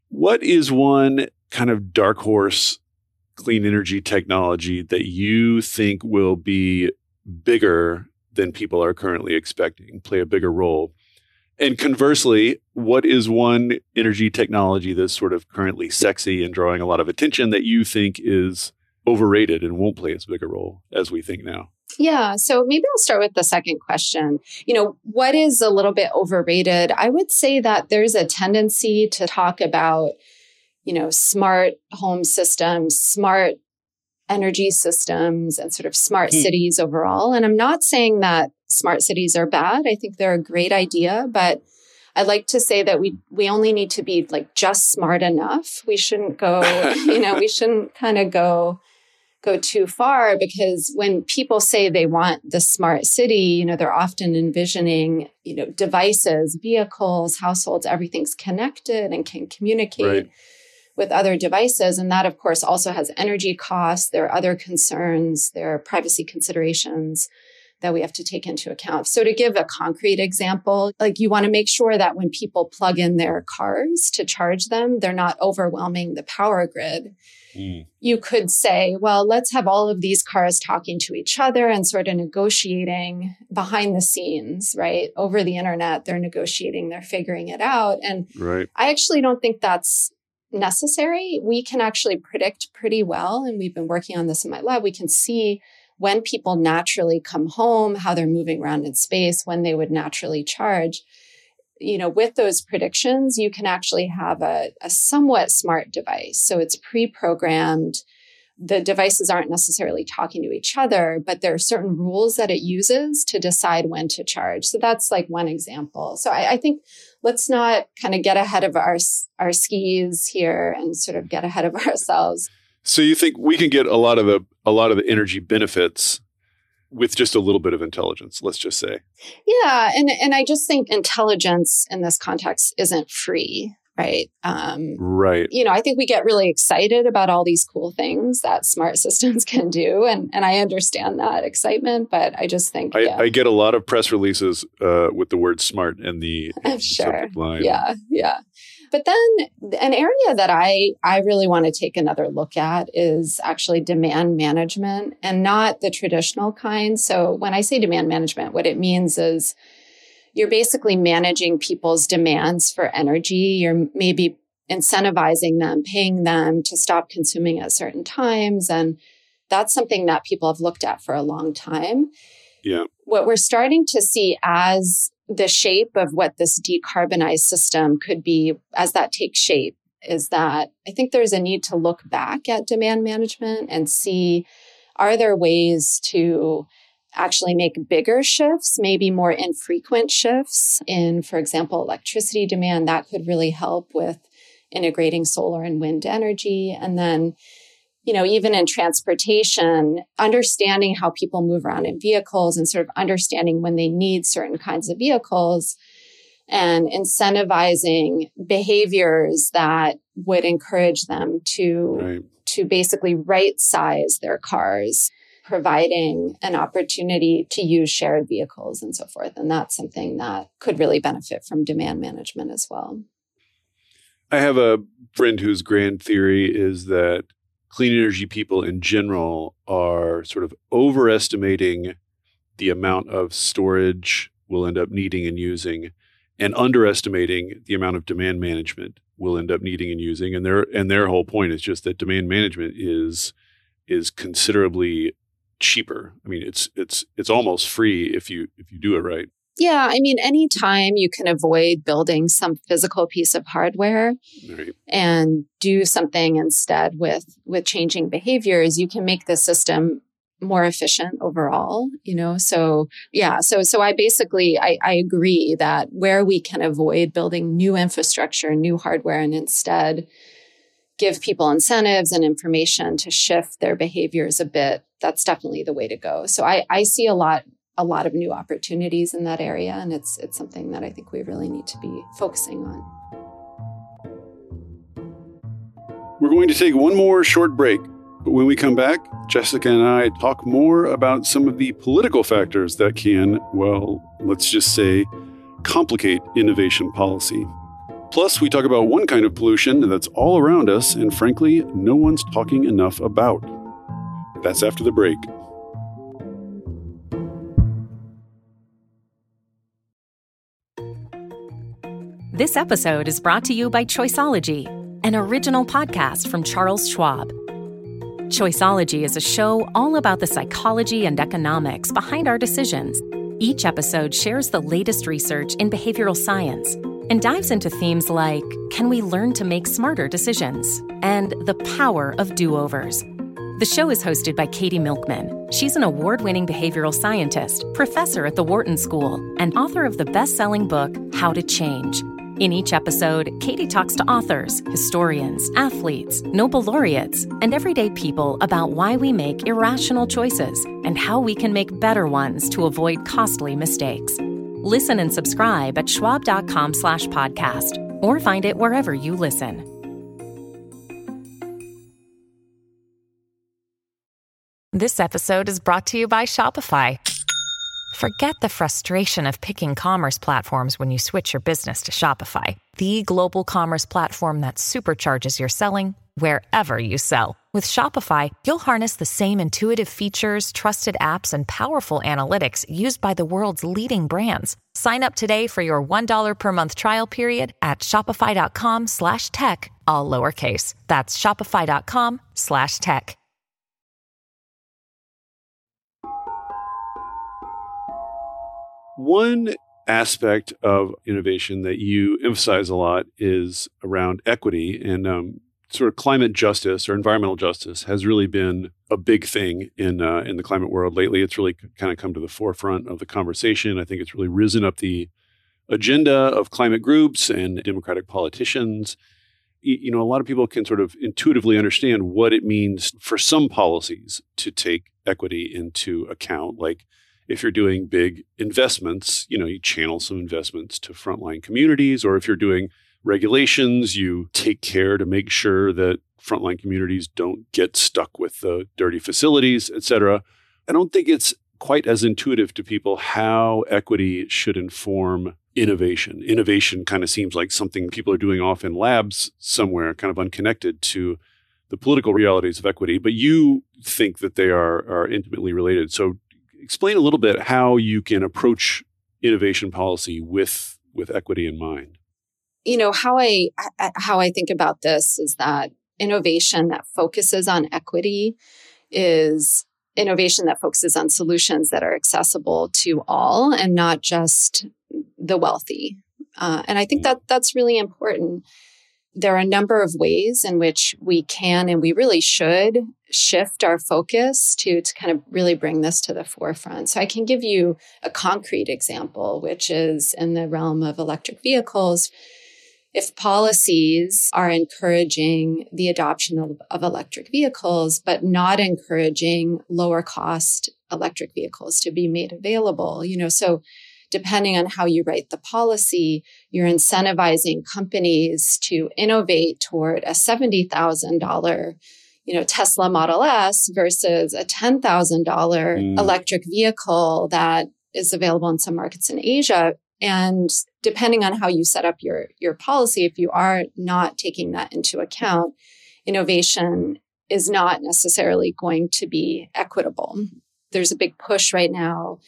what is one kind of dark horse clean energy technology that you think will be bigger than people are currently expecting, play a bigger role? And conversely, what is one energy technology that's sort of currently sexy and drawing a lot of attention that you think is overrated and won't play as big a role as we think now? Yeah. So maybe I'll start with the second question. You know, what is a little bit overrated? I would say that there's a tendency to talk about, you know, smart home systems, smart energy systems, and sort of smart hmm. cities overall. And I'm not saying that smart cities are bad. I think they're a great idea, but I like to say that we we only need to be like just smart enough. We shouldn't go, you know, we shouldn't kind of go go too far because when people say they want the smart city, you know, they're often envisioning, you know, devices, vehicles, households, everything's connected and can communicate. Right. With other devices. And that, of course, also has energy costs. There are other concerns. There are privacy considerations that we have to take into account. So, to give a concrete example, like you want to make sure that when people plug in their cars to charge them, they're not overwhelming the power grid Mm. You could say, well, let's have all of these cars talking to each other and sort of negotiating behind the scenes, right? Over the internet, they're negotiating, they're figuring it out. And right. I actually don't think that's necessary. We can actually predict pretty well. And we've been working on this in my lab. We can see when people naturally come home, how they're moving around in space, when they would naturally charge you know, with those predictions, you can actually have a, a somewhat smart device. So it's pre programmed. The devices aren't necessarily talking to each other, but there are certain rules that it uses to decide when to charge. So that's like one example. So I, I think let's not kind of get ahead of our, our skis here and sort of get ahead of ourselves. So you think we can get a lot of the a lot of the energy benefits with just a little bit of intelligence, let's just say. Yeah, and and I just think intelligence in this context isn't free, right? Um, right. You know, I think we get really excited about all these cool things that smart systems can do, and and I understand that excitement, but I just think I, yeah. I get a lot of press releases uh, with the word "smart" in the, in sure. the line. Yeah, yeah. But then an area that I, I really want to take another look at is actually demand management and not the traditional kind. So when I say demand management, what it means is you're basically managing people's demands for energy. You're maybe incentivizing them, paying them to stop consuming at certain times. And that's something that people have looked at for a long time. Yeah. What we're starting to see as the shape of what this decarbonized system could be as that takes shape is that I think there's a need to look back at demand management and see are there ways to actually make bigger shifts, maybe more infrequent shifts in, for example, electricity demand that could really help with integrating solar and wind energy. And then you know, even in transportation, understanding how people move around in vehicles and sort of understanding when they need certain kinds of vehicles and incentivizing behaviors that would encourage them to right. to basically right size their cars providing an opportunity to use shared vehicles and so forth. And that's something that could really benefit from demand management as well. I have a friend whose grand theory is that clean energy people in general are sort of overestimating the amount of storage we'll end up needing and using and underestimating the amount of demand management we'll end up needing and using. And their and their whole point is just that demand management is is considerably cheaper. I mean it's it's it's almost free if you if you do it right. Yeah, I mean, anytime you can avoid building some physical piece of hardware right. and do something instead with with changing behaviors, you can make the system more efficient overall you know? So yeah so so i basically I, I agree that where we can avoid building new infrastructure new hardware and instead give people incentives and information to shift their behaviors a bit that's definitely the way to go so i i see a lot a lot of new opportunities in that area. And it's, it's something that I think we really need to be focusing on. We're going to take one more short break. But when we come back, Jessica and I talk more about some of the political factors that can, well, let's just say, complicate innovation policy. Plus, we talk about one kind of pollution that's all around us and frankly, no one's talking enough about. That's after the break. This episode is brought to you by Choiceology, an original podcast from Charles Schwab. Choiceology is a show all about the psychology and economics behind our decisions. Each episode shares the latest research in behavioral science and dives into themes like can we learn to make smarter decisions and the power of do overs. The show is hosted by Katie Milkman. She's an award winning behavioral scientist, professor at the Wharton School, and author of the best selling book, How to Change In each episode, Katie talks to authors, historians, athletes, Nobel laureates, and everyday people about why we make irrational choices and how we can make better ones to avoid costly mistakes. Listen and subscribe at schwab.com slash podcast or find it wherever you listen. This episode is brought to you by Shopify. Forget the frustration of picking commerce platforms when you switch your business to Shopify, the global commerce platform that supercharges your selling wherever you sell. With Shopify, you'll harness the same intuitive features, trusted apps, and powerful analytics used by the world's leading brands. Sign up today for your $1 per month trial period at shopify.com slash tech, all lowercase. That's shopify.com slash tech. One aspect of innovation that you emphasize a lot is around equity and um, sort of climate justice or environmental justice has really been a big thing in uh, in the climate world lately. It's really kind of come to the forefront of the conversation. I think it's really risen up the agenda of climate groups and democratic politicians. You know, a lot of people can sort of intuitively understand what it means for some policies to take equity into account, like if you're doing big investments, you know, you channel some investments to frontline communities, or if you're doing regulations, you take care to make sure that frontline communities don't get stuck with the dirty facilities, et cetera. I don't think it's quite as intuitive to people how equity should inform innovation. Innovation kind of seems like something people are doing off in labs somewhere, kind of unconnected to the political realities of equity, but you think that they are, are intimately related. So explain a little bit how you can approach innovation policy with with equity in mind you know how i how i think about this is that innovation that focuses on equity is innovation that focuses on solutions that are accessible to all and not just the wealthy uh, and i think that that's really important there are a number of ways in which we can and we really should shift our focus to, to kind of really bring this to the forefront. So I can give you a concrete example, which is in the realm of electric vehicles. If policies are encouraging the adoption of, of electric vehicles, but not encouraging lower cost electric vehicles to be made available, you know, so depending on how you write the policy, you're incentivizing companies to innovate toward a $70,000 you know Tesla Model S versus a $10,000 mm. electric vehicle that is available in some markets in Asia and depending on how you set up your your policy if you are not taking that into account innovation is not necessarily going to be equitable there's a big push right now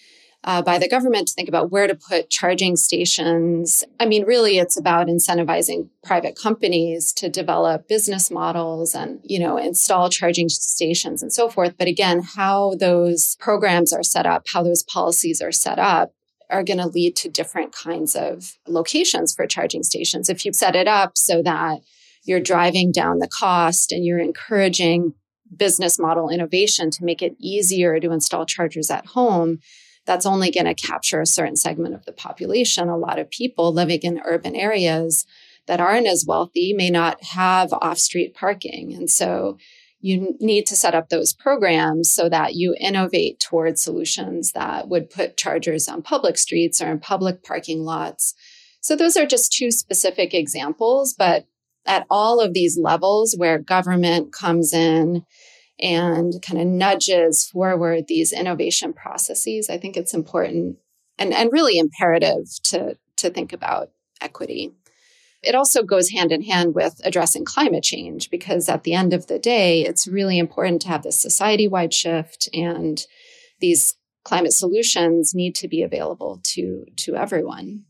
uh, by the government to think about where to put charging stations. I mean, really, it's about incentivizing private companies to develop business models and, you know, install charging stations and so forth. But again, how those programs are set up, how those policies are set up are going to lead to different kinds of locations for charging stations. If you set it up so that you're driving down the cost and you're encouraging business model innovation to make it easier to install chargers at home, that's only going to capture a certain segment of the population. A lot of people living in urban areas that aren't as wealthy may not have off street parking. And so you need to set up those programs so that you innovate towards solutions that would put chargers on public streets or in public parking lots. So those are just two specific examples, but at all of these levels where government comes in and kind of nudges forward these innovation processes, I think it's important and, and really imperative to, to think about equity. It also goes hand in hand with addressing climate change because at the end of the day, it's really important to have this society wide shift and these climate solutions need to be available to, to everyone.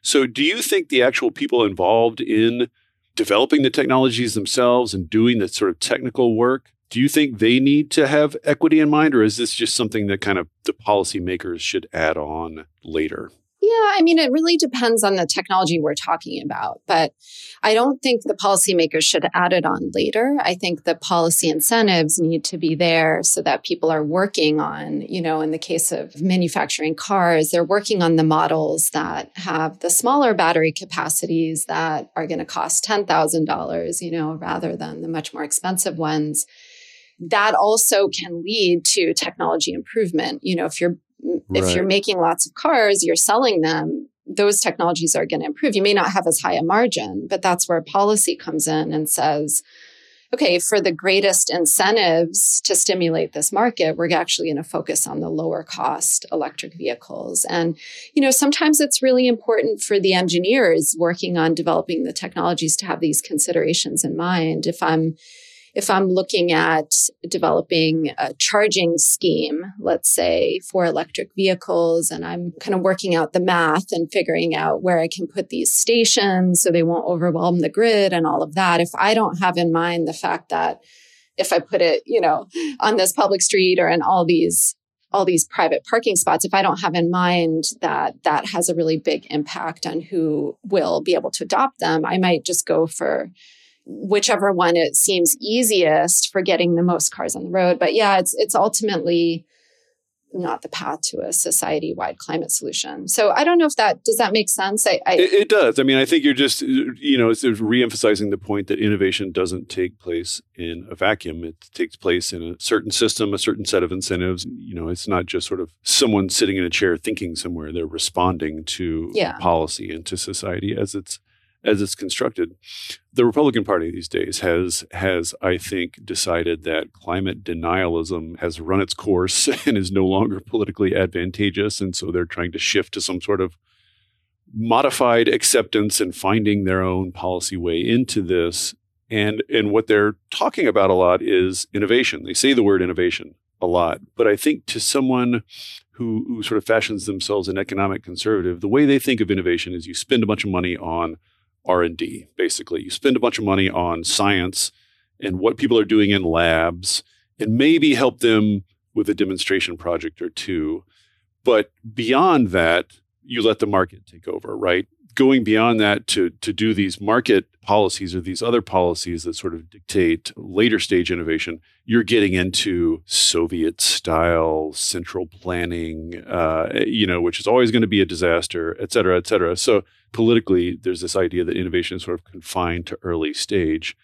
So, do you think the actual people involved in developing the technologies themselves and doing the sort of technical work do you think they need to have equity in mind, or is this just something that kind of the policymakers should add on later? Yeah, I mean, it really depends on the technology we're talking about, but I don't think the policymakers should add it on later. I think the policy incentives need to be there so that people are working on, you know, in the case of manufacturing cars, they're working on the models that have the smaller battery capacities that are going to cost $10,000, you know, rather than the much more expensive ones that also can lead to technology improvement. You know, if you're if you're making lots of cars, you're selling them, those technologies are going to improve. You may not have as high a margin, but that's where policy comes in and says, okay, for the greatest incentives to stimulate this market, we're actually going to focus on the lower cost electric vehicles. And, you know, sometimes it's really important for the engineers working on developing the technologies to have these considerations in mind. If I'm if I'm looking at developing a charging scheme, let's say for electric vehicles, and I'm kind of working out the math and figuring out where I can put these stations so they won't overwhelm the grid and all of that, if I don't have in mind the fact that if I put it, you know, on this public street or in all these all these private parking spots if i don't have in mind that that has a really big impact on who will be able to adopt them i might just go for whichever one it seems easiest for getting the most cars on the road. But yeah, it's it's ultimately not the path to a society-wide climate solution. So I don't know if that does that make sense. I, I it, it, does. I mean, I think you're just you know it's re-emphasizing the point that innovation doesn't take place in a vacuum. It takes place in a certain system, a certain set of incentives. You know, it's not just sort of someone sitting in a chair thinking somewhere. They're responding to yeah. policy and to society as it's as it's constructed. The Republican Party these days has has I think decided that climate denialism has run its course and is no longer politically advantageous and so they're trying to shift to some sort of modified acceptance and finding their own policy way into this and and what they're talking about a lot is innovation. They say the word innovation a lot, but I think to someone who, who sort of fashions themselves an economic conservative, the way they think of innovation is you spend a bunch of money on R&D basically. You spend a bunch of money on science and what people are doing in labs and maybe help them with a demonstration project or two. But beyond that, you let the market take over, right? Going beyond that to to do these market policies or these other policies that sort of dictate later stage innovation, you're getting into Soviet style central planning, uh, you know, which is always going to be a disaster, et cetera, et cetera. So politically, there's this idea that innovation is sort of confined to early stage.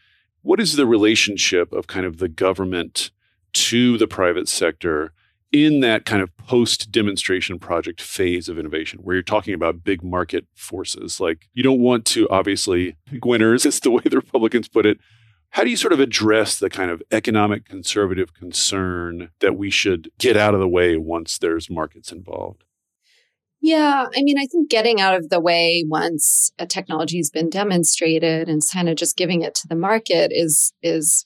What is the relationship of kind of the government to the private sector in that kind of post demonstration project phase of innovation where you're talking about big market forces? Like, you don't want to obviously pick winners, it's the way the Republicans put it. How do you sort of address the kind of economic conservative concern that we should get out of the way once there's markets involved? Yeah, I mean, I think getting out of the way once a technology has been demonstrated and kind of just giving it to the market is is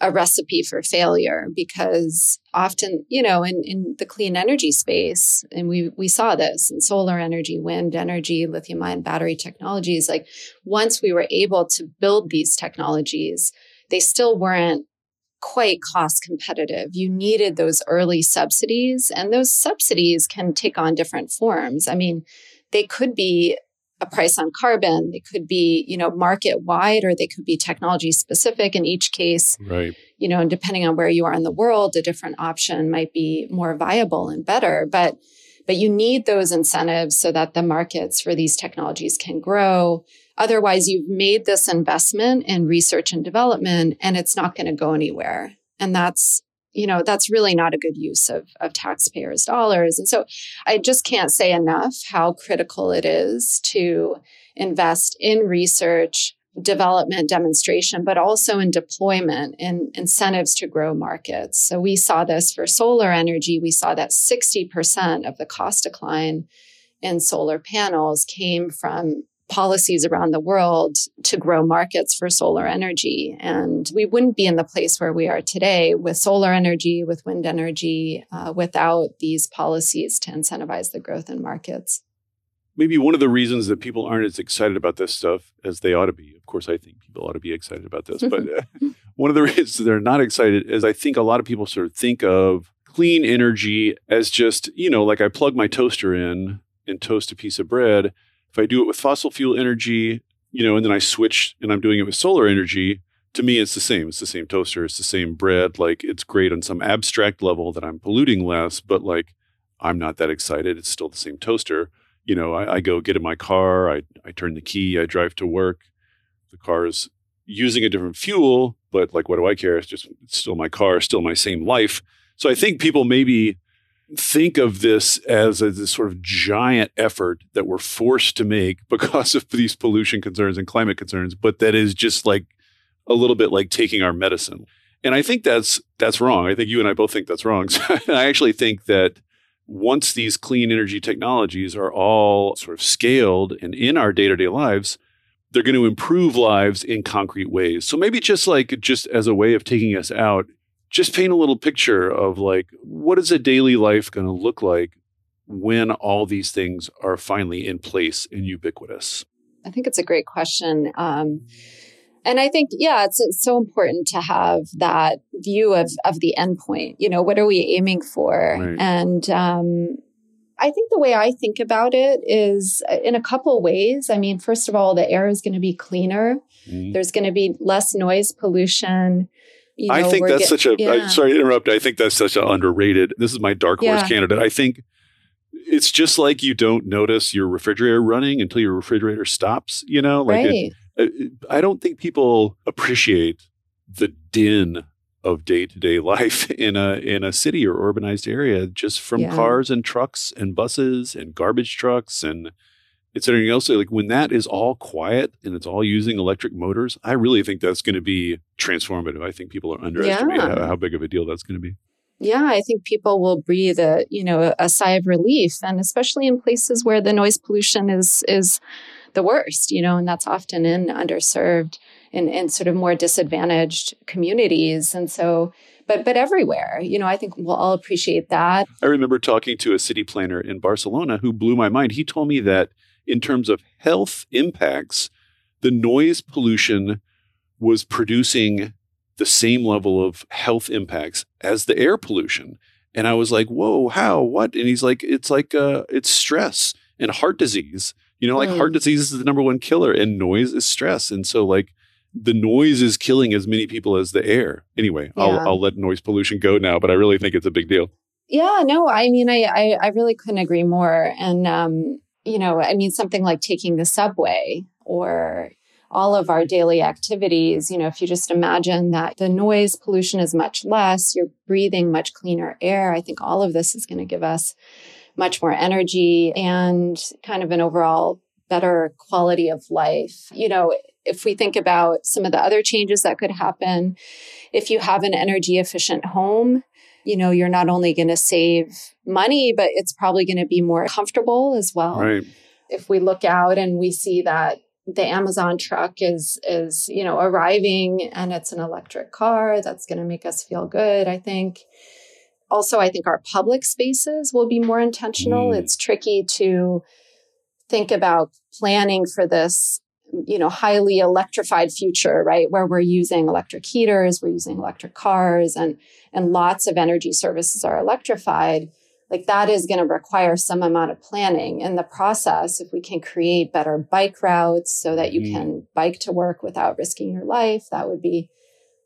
a recipe for failure because often, you know, in, in the clean energy space, and we we saw this in solar energy, wind energy, lithium ion battery technologies, like once we were able to build these technologies, they still weren't quite cost competitive. You needed those early subsidies, and those subsidies can take on different forms. I mean, they could be a price on carbon, they could be, you know, market wide, or they could be technology specific. In each case, right. you know, and depending on where you are in the world, a different option might be more viable and better. But but you need those incentives so that the markets for these technologies can grow Otherwise, you've made this investment in research and development and it's not going to go anywhere. And that's, you know, that's really not a good use of, of taxpayers' dollars. And so I just can't say enough how critical it is to invest in research, development, demonstration, but also in deployment and incentives to grow markets. So we saw this for solar energy. We saw that 60% of the cost decline in solar panels came from policies around the world to grow markets for solar energy. And we wouldn't be in the place where we are today with solar energy, with wind energy, uh, without these policies to incentivize the growth in markets. Maybe one of the reasons that people aren't as excited about this stuff as they ought to be, of course, I think people ought to be excited about this, but uh, one of the reasons they're not excited is I think a lot of people sort of think of clean energy as just, you know, like I plug my toaster in and toast a piece of bread, if I do it with fossil fuel energy, you know, and then I switch and I'm doing it with solar energy, to me it's the same. It's the same toaster, it's the same bread. Like it's great on some abstract level that I'm polluting less, but like I'm not that excited. It's still the same toaster. You know, I, I go get in my car, I I turn the key, I drive to work. The car is using a different fuel, but like what do I care? It's just it's still my car, still my same life. So I think people maybe think of this as a this sort of giant effort that we're forced to make because of these pollution concerns and climate concerns, but that is just like a little bit like taking our medicine. And I think that's that's wrong. I think you and I both think that's wrong. So I actually think that once these clean energy technologies are all sort of scaled and in our day-to-day lives, they're going to improve lives in concrete ways. So maybe just like just as a way of taking us out, just paint a little picture of like what is a daily life going to look like when all these things are finally in place and ubiquitous? I think it's a great question. Um, and I think, yeah, it's, it's so important to have that view of, of the endpoint. You know, what are we aiming for? Right. And um, I think the way I think about it is uh, in a couple ways. I mean, first of all, the air is going to be cleaner. Mm-hmm. There's going to be less noise pollution. You know, I think that's get, such a. Yeah. I, sorry to interrupt. I think that's such an underrated. This is my dark horse yeah. candidate. I think it's just like you don't notice your refrigerator running until your refrigerator stops. You know, like right. it, I don't think people appreciate the din of day to day life in a in a city or urbanized area, just from yeah. cars and trucks and buses and garbage trucks and it's anything else. Like when that is all quiet and it's all using electric motors, I really think that's going to be transformative. I think people are underestimating yeah. how, how big of a deal that's going to be. Yeah, I think people will breathe a you know a sigh of relief, and especially in places where the noise pollution is is the worst, you know, and that's often in underserved and in sort of more disadvantaged communities, and so but but everywhere. You know, I think we'll all appreciate that. I remember talking to a city planner in Barcelona who blew my mind. He told me that in terms of health impacts, the noise pollution was producing the same level of health impacts as the air pollution. And I was like, whoa, how, what? And he's like, it's like, uh, it's stress and heart disease. You know, like mm. heart disease is the number one killer and noise is stress. And so, like, the noise is killing as many people as the air. Anyway, yeah. I'll, I'll let noise pollution go now, but I really think it's a big deal. Yeah, no, I mean, I, I, I really couldn't agree more. And, um, you know, I mean, something like taking the subway or all of our daily activities, you know, if you just imagine that the noise pollution is much less, you're breathing much cleaner air, I think all of this is going to give us much more energy and kind of an overall better quality of life. You know, if we think about some of the other changes that could happen, if you have an energy efficient home, you know, you're not only going to save money, but it's probably going to be more comfortable as well. Right. If we look out and we see that the Amazon truck is is, you know, arriving and it's an electric car, that's going to make us feel good, I think. Also, I think our public spaces will be more intentional. Mm. It's tricky to think about planning for this you know highly electrified future right? Where we're using electric heaters we're using electric cars and and lots of energy services are electrified. Like that is going to require some amount of planning in the process if we can create better bike routes so that you mm. can bike to work without risking your life. That would be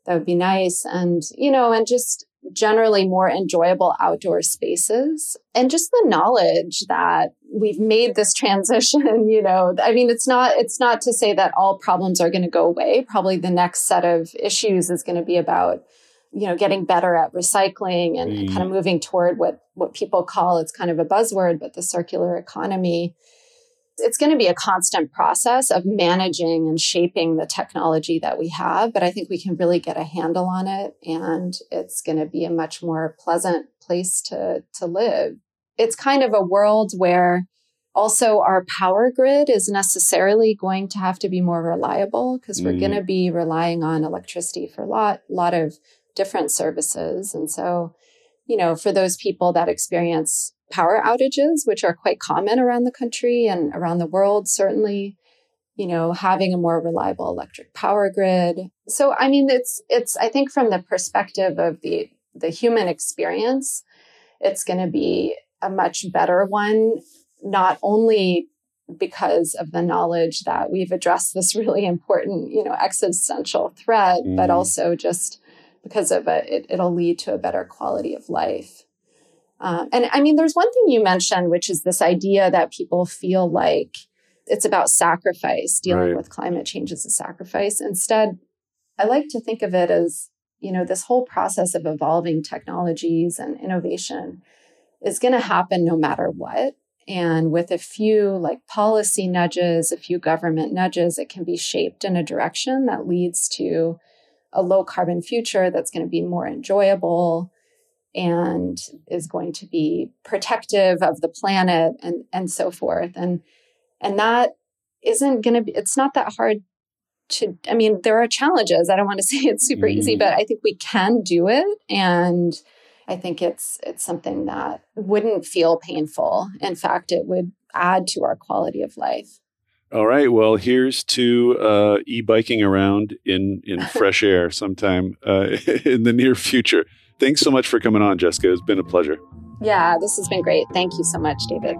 that would be nice. And you know and just generally more enjoyable outdoor spaces and just the knowledge that we've made this transition you know i mean it's not it's not to say that all problems are going to go away probably the next set of issues is going to be about you know getting better at recycling and, mm. and kind of moving toward what what people call it's kind of a buzzword but the circular economy it's going to be a constant process of managing and shaping the technology that we have, but I think we can really get a handle on it and it's going to be a much more pleasant place to, to live. It's kind of a world where also our power grid is necessarily going to have to be more reliable because we're mm. going to be relying on electricity for a lot, lot of different services. And so, you know, for those people that experience power outages, which are quite common around the country and around the world, certainly, you know, having a more reliable electric power grid. So, I mean, it's, it's, I think from the perspective of the, the human experience, it's going to be a much better one not only because of the knowledge that we've addressed this really important, you know, existential threat, mm. but also just because of it, it, will lead to a better quality of life. Uh, and I mean, there's one thing you mentioned, which is this idea that people feel like it's about sacrifice, dealing right. with climate change as a sacrifice. Instead, I like to think of it as, you know, this whole process of evolving technologies and innovation is going to happen no matter what. And with a few like policy nudges, a few government nudges, it can be shaped in a direction that leads to a low carbon future that's going to be more enjoyable and is going to be protective of the planet and, and so forth. And and that isn't going to be, it's not that hard to, I mean, there are challenges. I don't want to say it's super mm-hmm. easy, but I think we can do it. And I think it's, it's something that wouldn't feel painful. In fact, it would add to our quality of life. All right. Well, here's to uh, e-biking around in in fresh air sometime uh, in the near future. Thanks so much for coming on, Jessica. It's been a pleasure. Yeah, this has been great. Thank you so much, David.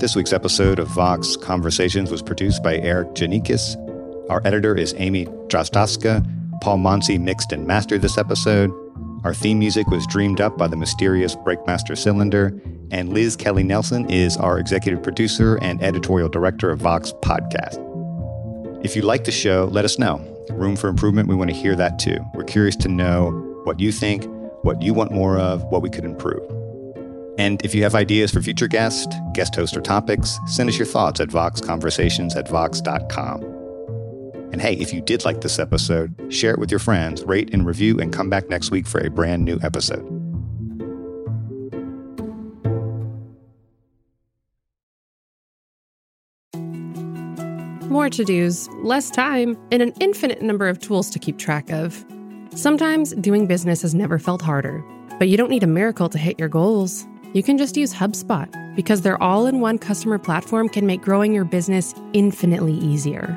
This week's episode of Vox Conversations was produced by Erikk Geannikis. Our editor is Amy Drozdowska. Paul Monsey mixed and mastered this episode. Our theme music was dreamed up by the mysterious Breakmaster Cylinder. And Liz Kelley Nelson is our executive producer and editorial director of Vox Podcast. If you like the show, let us know. Room for improvement, we want to hear that too. We're curious to know what you think, what you want more of, what we could improve. And if you have ideas for future guests, guest host, or topics, send us your thoughts at voxconversations at vox.com. And hey, if you did like this episode, share it with your friends, rate and review, and come back next week for a brand new episode. More to dos, less time, and an infinite number of tools to keep track of. Sometimes doing business has never felt harder, but you don't need a miracle to hit your goals you can just use HubSpot because their all in one customer platform can make growing your business infinitely easier.